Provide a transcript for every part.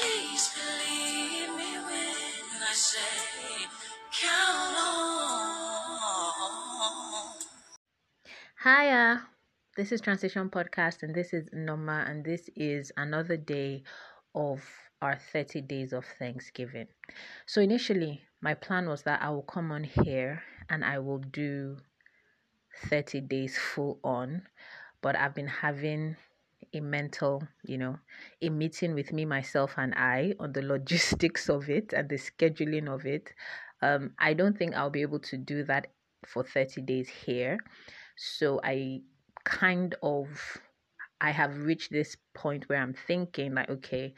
Please believe me when I say, count on. Hiya, this is Transition Podcast, and this is Noma, and this is another day of our 30 days of Thanksgiving. So, initially, my plan was that I will come on here and I will do 30 days full on, but I've been having a mental, you know, a meeting with me, myself, and I on the logistics of it and the scheduling of it. Um, I don't think I'll be able to do that for 30 days here. So I kind of I have reached this point where I'm thinking like okay,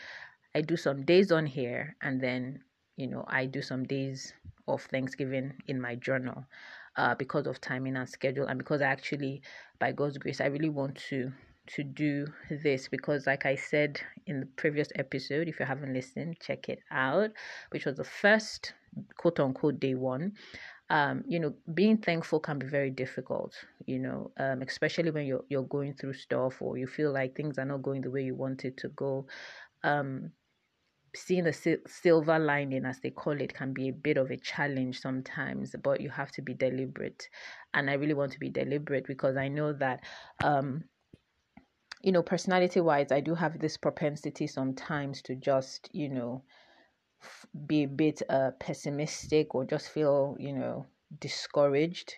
I do some days on here and then you know I do some days of Thanksgiving in my journal uh, because of timing and schedule and because I actually by God's grace I really want to to do this. Because like I said in the previous episode if you haven't listened check it out which was the first quote unquote day one um, you know, being thankful can be very difficult, you know, um, especially when you're you're going through stuff or you feel like things are not going the way you want it to go. Um, seeing the sil- silver lining, as they call it, can be a bit of a challenge sometimes, but you have to be deliberate. And I really want to be deliberate because I know that, um, you know, personality wise, I do have this propensity sometimes to just, you know, be a bit uh, pessimistic or just feel, you know, discouraged.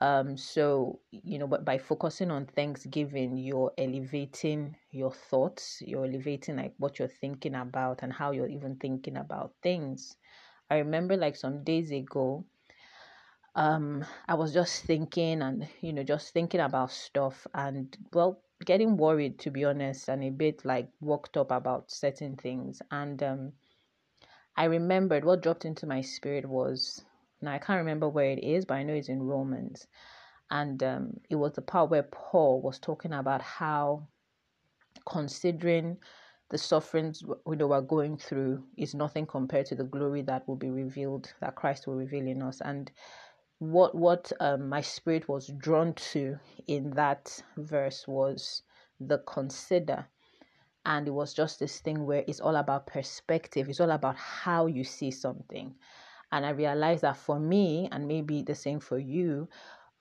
Um, so, you know, but by focusing on Thanksgiving, you're elevating your thoughts, you're elevating like what you're thinking about and how you're even thinking about things. I remember like some days ago, um, I was just thinking and, you know, just thinking about stuff and, well, getting worried to be honest and a bit like worked up about certain things. And, um, I remembered what dropped into my spirit was now I can't remember where it is, but I know it's in Romans, and um, it was the part where Paul was talking about how considering the sufferings we know we're going through is nothing compared to the glory that will be revealed that Christ will reveal in us, and what what um, my spirit was drawn to in that verse was the consider and it was just this thing where it's all about perspective. It's all about how you see something. And i realized that for me and maybe the same for you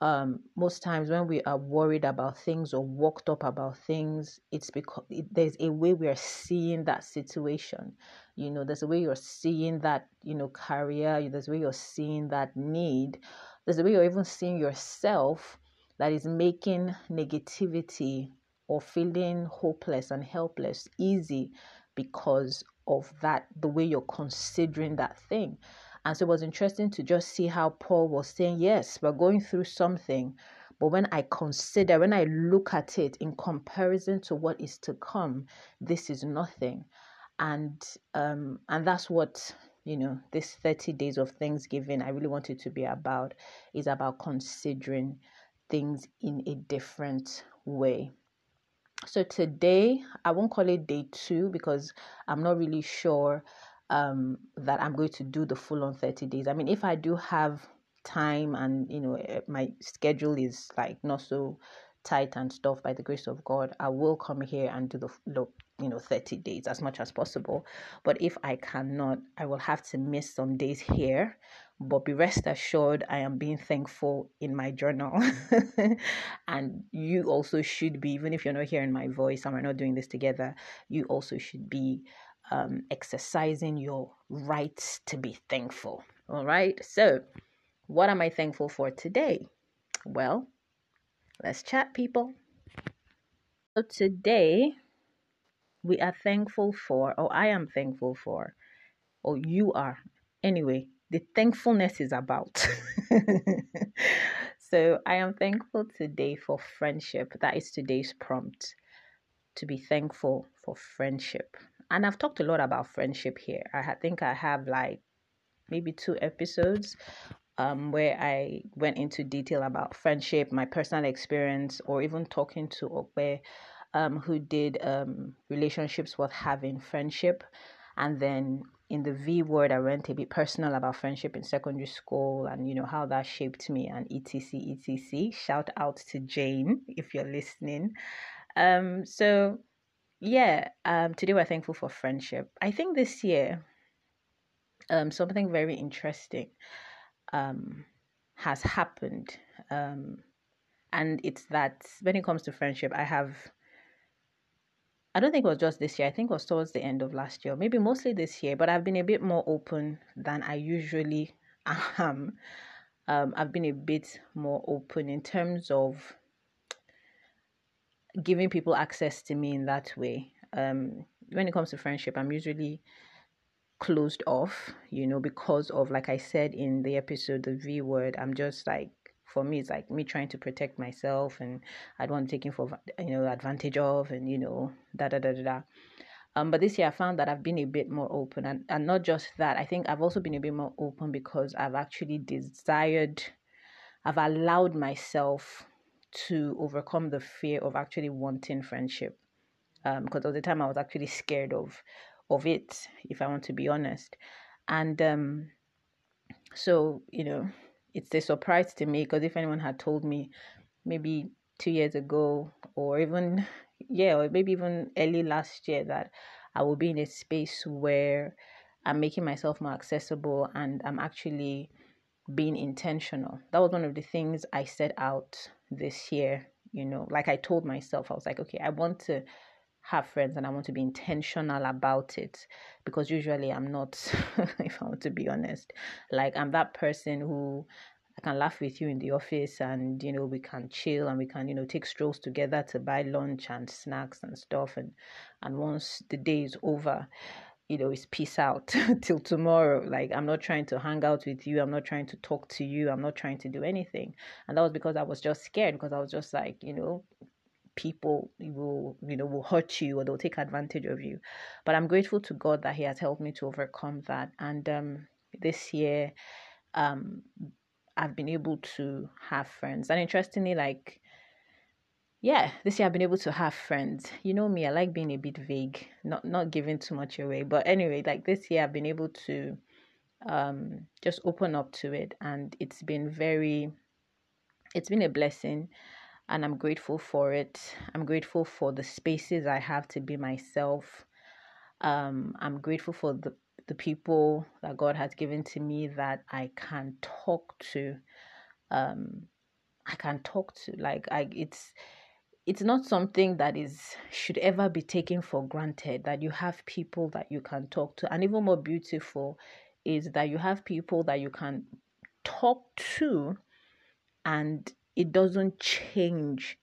um, most times when we are worried about things or worked up about things it's because it, there's a way we are seeing that situation. You know there's a way you're seeing that you know career there's a way you're seeing that need there's a way you're even seeing yourself that is making negativity or feeling hopeless and helpless easy because of that, the way you're considering that thing. And so it was interesting to just see how Paul was saying, Yes, we're going through something. But when I consider, when I look at it in comparison to what is to come, this is nothing. And um, and that's what you know this 30 days of thanksgiving i really want it to be about is about considering things in a different way so today i won't call it day two because i'm not really sure um, that i'm going to do the full on 30 days. I mean if i do have time and you know eh, my schedule is like not so tight and stuff by the grace of god i will come here and do the, you know 30 days as much as possible. But if i cannot i will have to miss some days here but be rest assured i am being thankful in my journal. And you also should be even if you're not hearing my voice and we're not doing this together you also should be um, exercising your rights to be thankful. All right? So what am i thankful for today? Well let's chat people. So today we are thankful for or i am thankful for or you are anyway the thankfulness is about. so I am thankful today for friendship. That is today's prompt to be thankful for friendship. And I've talked a lot about friendship here. I think I have like maybe two episodes um, where I went into detail about friendship, my personal experience, or even talking to Okwe, um, who did um, relationships worth having, friendship. And then in the V word, I went a bit personal about friendship in secondary school and, you know, how that shaped me and etc, etc. Shout out to Jane if you're listening. Um, so, yeah, um, today we're thankful for friendship. I think this year, um, something very interesting um, has happened. Um, and it's that when it comes to friendship, I have, I don't think it was just this year, I think it was towards the end of last year, maybe mostly this year, but I've been a bit more open than I usually am. Um, I've been a bit more open in terms of giving people access to me in that way. Um, when it comes to friendship, I'm usually closed off, you know, because of, like I said in the episode, the V word, I'm just like, for me, it's like me trying to protect myself and I don't want to take him for, you know, advantage of and, you know, da da da da da. Um, but this year I found that I've been a bit more open and, and not just that, I think I've also been a bit more open because I've actually desired, I've allowed myself to overcome the fear of actually wanting friendship. Um, because at the time I was actually scared of of it, if I want to be honest. And um, so, you know, it's a surprise to me because if anyone had told me maybe two years ago or even, yeah, or maybe even early last year that I will be in a space where I'm making myself more accessible and I'm actually being intentional. That was one of the things I set out this year. You know, like I told myself, I was like, okay, I want to have friends and I want to be intentional about it because usually I'm not, if I want to be honest. Like, I'm that person who I can laugh with you in the office and, you know, we can chill and we can, you know, take strolls together to buy lunch and snacks and stuff. And, and once the day is over, you know, it's peace out till tomorrow. Like, I'm not trying to hang out with you. I'm not trying to talk to you. I'm not trying to do anything. And that was because I was just scared because I was just like, you know, people will you know will hurt you or they'll take advantage of you. But i'm grateful to god that he has helped me to overcome that. And um this year um i've been able to have friends. And interestingly like yeah this year i've been able to have friends. You know me i like being a bit vague not not giving too much away. But anyway like this year i've been able to um just open up to it. And it's been very it's been a blessing and I'm grateful for it. I'm grateful for the spaces I have to be myself. Um, I'm grateful for the the people that God has given to me that I can talk to. Um, I can talk to like I it's it's not something that is should ever be taken for granted that you have people that you can talk to and even more beautiful is that you have people that you can talk to and it doesn't change.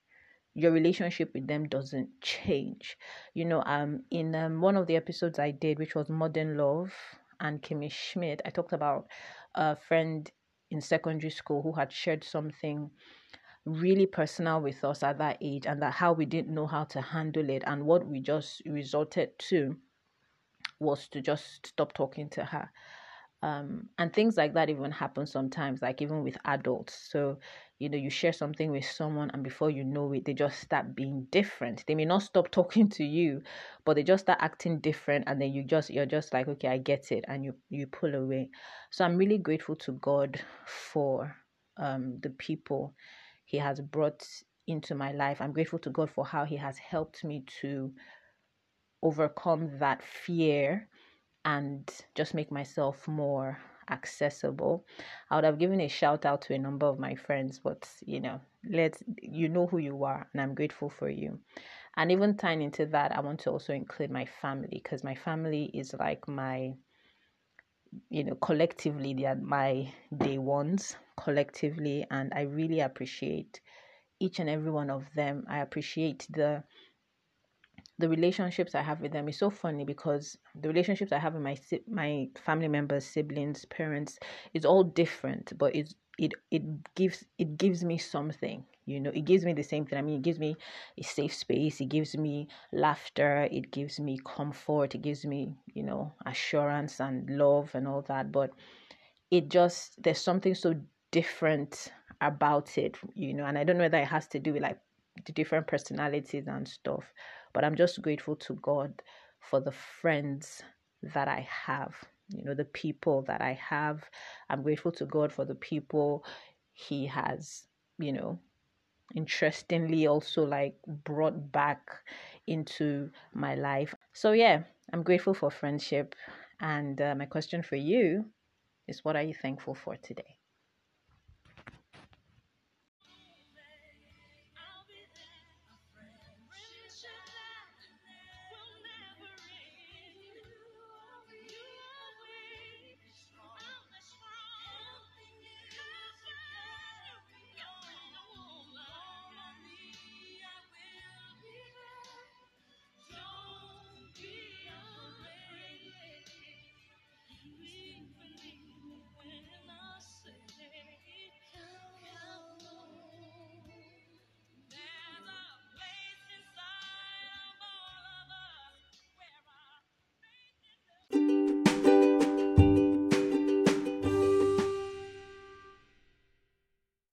Your relationship with them doesn't change. You know um in um, one of the episodes i did which was modern love and kimmy schmidt i talked about a friend in secondary school who had shared something really personal with us at that age and that how we didn't know how to handle it and what we just resorted to was to just stop talking to her um, and things like that even happen sometimes like even with adults. So you know you share something with someone and before you know it they just start being different. They may not stop talking to you but they just start acting different and then you just you're just like okay i get it and you you pull away. So i'm really grateful to god for um the people he has brought into my life. I'm grateful to god for how he has helped me to overcome that fear and just make myself more accessible. I would have given a shout out to a number of my friends, but you know, let's you know who you are, and I'm grateful for you. And even tying into that, I want to also include my family because my family is like my, you know, collectively they are my day ones collectively, and I really appreciate each and every one of them. I appreciate the the relationships I have with them is so funny because the relationships I have with my my family members, siblings, parents is all different, but it's it it gives it gives me something you know? It gives me the same thing. I mean it gives me a safe space. It gives me laughter. It gives me comfort. It gives me you know assurance and love and all that. But it just there's something so different about it, you know, and I don't know whether it has to do with like the different personalities and stuff, but I'm just grateful to God for the friends that I have, you know, the people that I have. I'm grateful to God for the people He has, you know, interestingly also like brought back into my life. So, yeah, I'm grateful for friendship. And uh, my question for you is what are you thankful for today?